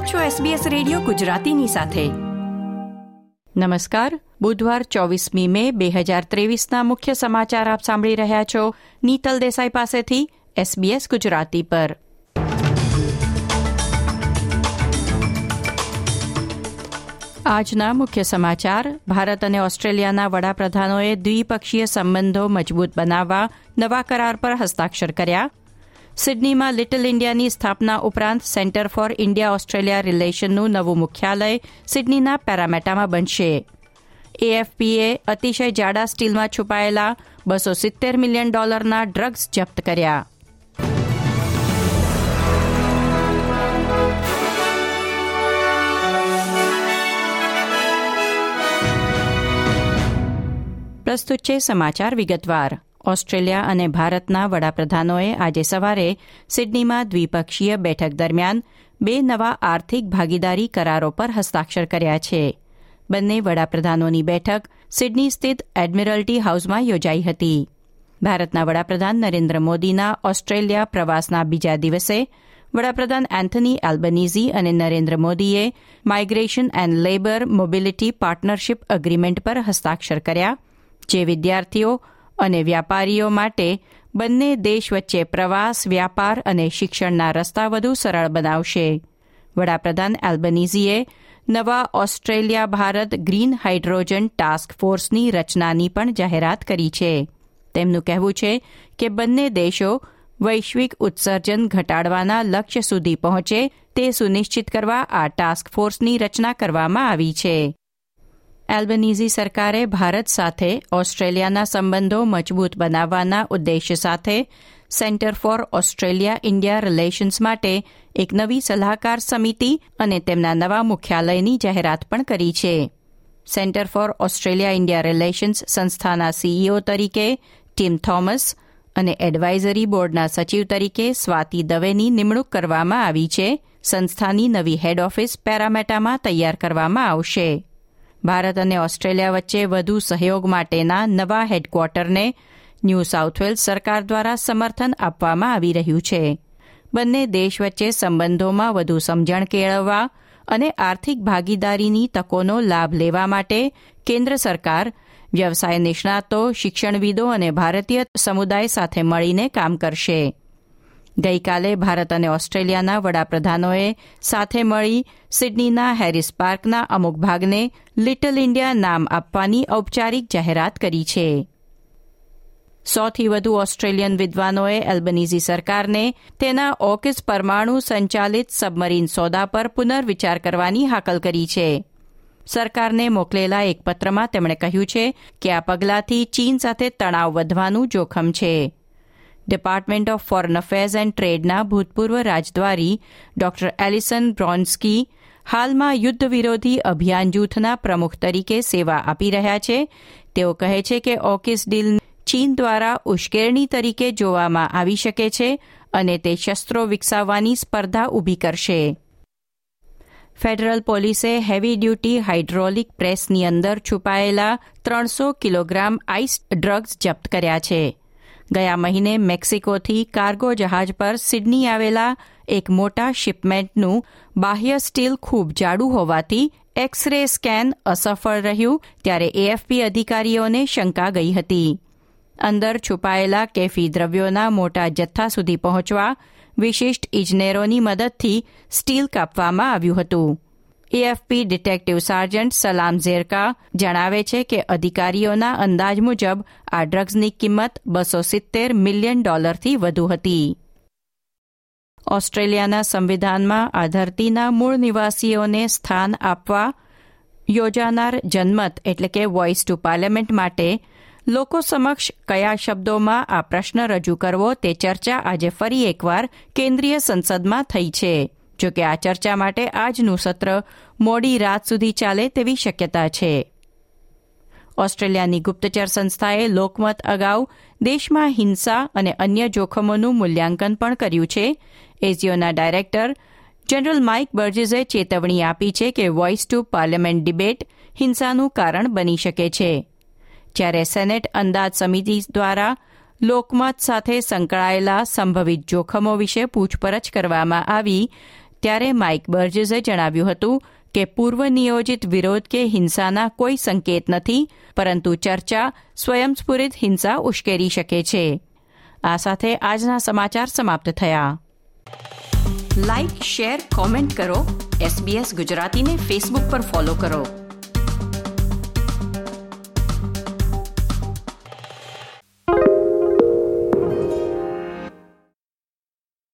આપ છો SBS radio ગુજરાતીની સાથે. નમસ્કાર. બુધવાર ચોવીસમી મે બે હજાર ત્રેવીસના મુખ્ય સમાચાર આપ સાંભળી રહ્યા છો. નીતલ દેસાઈ પાસેથી SBS ગુજરાતી પર. આજના મુખ્ય સમાચાર. ભારત અને ઓસ્ટ્રેલિયાના વડાપ્રધાનોએ દ્વિપક્ષીય સંબંધો મજબૂત બનાવવા નવા કરાર પર હસ્તાક્ષર કર્યા. સિડનીમાં લિટલ ઇન્ડિયાની સ્થાપના ઉપરાંત સેન્ટર ફોર ઇન્ડિયા ઓસ્ટ્રેલિયા રિલેશનનું નવું મુખ્યાલય સિડનીના પેરામેટામાં બનશે. એએફપીએ અતિશય જાડા સ્ટીલમાં છુપાયેલા બસો સિત્તેર મિલિયન ડોલરના ડ્રગ્સ જપ્ત કર્યા. પ્રસ્તુત છે સમાચાર વિગતવાર. ઓસ્ટ્રેલિયા અને ભારતના વડાપ્રધાનોએ આજે સવારે સિડનીમાં દ્વિપક્ષીય બેઠક દરમિયાન બે નવા આર્થિક ભાગીદારી કરારો પર હસ્તાક્ષર કર્યા છે. બંને વડાપ્રધાનોની બેઠક સિડની સ્થિત એડમિરલ્ટી હાઉસમાં યોજાઈ હતી. ભારતના વડાપ્રધાન નરેન્દ્ર મોદીના ઓસ્ટ્રેલિયા પ્રવાસના બીજા દિવસે વડાપ્રધાન એન્થની એલ્બનીઝી અને નરેન્દ્ર મોદીએ migration and labour mobility partnership agreement પર હસ્તાક્ષર કર્યા, જે વિદ્યાર્થીઓ અને વ્યાપારીઓ માટે બંને દેશ વચ્ચે પ્રવાસ, વ્યાપાર અને શિક્ષણના રસ્તા વધુ સરળ બનાવશે. વડાપ્રધાન એલ્બનીઝીએ નવા Australia Bharat green hydrogen task ફોર્સની રચનાની પણ જાહેરાત કરી છે. તેમનું કહેવું છે કે બંને દેશો વૈશ્વિક ઉત્સર્જન ઘટાડવાના લક્ષ્ય સુધી પહોંચે તે સુનિશ્ચિત કરવા આ ટાસ્ક ફોર્સની રચના કરવામાં આવી છે. એલ્બનીઝી સરકારે ભારત સાથે ઓસ્ટ્રેલિયાના સંબંધો મજબૂત બનાવવાના ઉદ્દેશ્ય સાથે centre for Australia India relations માટે એક નવી સલાહકાર સમિતિ અને તેમના નવા મુખ્યાલયની જાહેરાત પણ કરી છે. Centre for Australia India relations સંસ્થાના સીઈઓ તરીકે ટીમ થોમસ અને એડવાઇઝરી બોર્ડના સચિવ તરીકે સ્વાતિ દવેની નિમણૂક કરવામાં આવી છે. સંસ્થાની નવી હેડ ઓફિસ પેરામેટામાં તૈયાર કરવામાં આવશે. ભારત અને ઓસ્ટ્રેલિયા વચ્ચે વધુ સહયોગ માટેના નવા હેડક્વાર્ટરને ન્યૂ સાઉથવેલ્સ સરકાર દ્વારા સમર્થન આપવામાં આવી રહ્યું છે. બંને દેશ વચ્ચે સંબંધોમાં વધુ સમજણ કેળવવા અને આર્થિક ભાગીદારીની તકોનો લાભ લેવા માટે કેન્દ્ર સરકાર, વ્યવસાય નિષ્ણાતો, શિક્ષણવિદો અને ભારતીય સમુદાય સાથે મળીને કામ કરશે. ગઈકાલે ભારત અને ઓસ્ટ્રેલિયાના વડાપ્રધાનોએ સાથે મળી સિડનીના હેરિસ પાર્કના અમુક ભાગને લિટલ ઇન્ડિયા નામ આપવાની ઔપચારિક જાહેરાત કરી છે. સોથી વધુ ઓસ્ટ્રેલિયન વિદ્વાનોએ એલ્બનીઝી સરકારને તેના ઓકિસ પરમાણુ સંચાલિત સબમરીન સોદા પર પુનર્વિચાર કરવાની હાકલ કરી છે. સરકારને મોકલેલા એક પત્રમાં તેમણે કહ્યું છે કે આ પગલાંથી ચીન સાથે તણાવ વધવાનું જોખમ છે. Department of foreign affairs and ટ્રેડના ભૂતપૂર્વ રાજદ્વારી ડોક્ટર એલિસન બ્રોન્સ્કી હાલમાં યુદ્ધ વિરોધી અભિયાન જૂથના પ્રમુખ તરીકે સેવા આપી રહ્યા છે. તેઓ કહે છે કે ઓકિસ ડીલ ચીન દ્વારા ઉશ્કેરણી તરીકે જોવામાં આવી શકે છે અને તે શસ્ત્રો વિકસાવવાની સ્પર્ધા ઊભી કરશે. ફેડરલ પોલીસે હેવી ડ્યુટી હાઇડ્રોલિક પ્રેસની અંદર છુપાયેલા ત્રણસો કિલોગ્રામ આઈસ ડ્રગ્સ જપ્ત કર્યા છે. ગયા મહિને મેક્સિકોથી કાર્ગો જહાજ પર સિડની આવેલા એક મોટા શિપમેન્ટનું બાહ્ય સ્ટીલ ખૂબ જાડું હોવાથી એક્સ રે સ્કેન અસફળ રહ્યું ત્યારે એએફપી અધિકારીઓને શંકા ગઈ હતી. અંદર છુપાયેલા કેફી દ્રવ્યોના મોટા જથ્થા સુધી પહોંચવા વિશિષ્ટ ઇજનેરોની મદદથી સ્ટીલ કાપવામાં આવ્યું હતું. એએફપી ડિટેક્ટિવ સાર્જન્ટ સલામ ઝેરકા જણાવે છે કે અધિકારીઓના અંદાજ મુજબ આ ડ્રગ્સની કિંમત બસો સિત્તેર મિલિયન ડોલરથી વધુ હતી. ઓસ્ટ્રેલિયાના સંવિધાનમાં આ ધરતીના મૂળ નિવાસીઓને સ્થાન આપવા યોજાનાર જનમત એટલે કે વોઇસ ટુ પાર્લામેન્ટ માટે લોકો સમક્ષ કયા શબ્દોમાં આ પ્રશ્ન રજૂ કરવો તે ચર્ચા આજે ફરી એકવાર કેન્દ્રીય સંસદમાં થઈ છે. જોકે આ ચર્ચા માટે આજનું સત્ર મોડી રાત સુધી ચાલે તેવી શક્યતા છે. ઓસ્ટ્રેલિયાની ગુપ્તચર સંસ્થાએ લોકમત અગાઉ દેશમાં હિંસા અને અન્ય જોખમોનું મૂલ્યાંકન પણ કર્યું છે. એઝીઓના ડાયરેક્ટર જનરલ માઇક બર્જીઝે ચેતવણી આપી છે કે વોઇસ ટુ પાર્લામેન્ટ ડિબેટ હિંસાનું કારણ બની શકે છે. જ્યારે સેનેટ અંદાજ સમિતિ દ્વારા લોકમત સાથે સંકળાયેલા સંભવિત જોખમો વિશે પૂછપરછ કરવામાં આવી ત્યારે માઇક બર્જેસે જણાવ્યું હતું કે પૂર્વ નિયોજિત વિરોધ કે હિંસાના કોઈ સંકેત નથી, પરંતુ ચર્ચા સ્વયંસ્ફુરિત હિંસા ઉશ્કેરી શકે છે. આ સાથે આજના સમાચાર સમાપ્ત થયા. લાઇક શેર કોમેન્ટ કરો. એસબીએસ ગુજરાતીને ફેસબુક પર ફોલો કરો.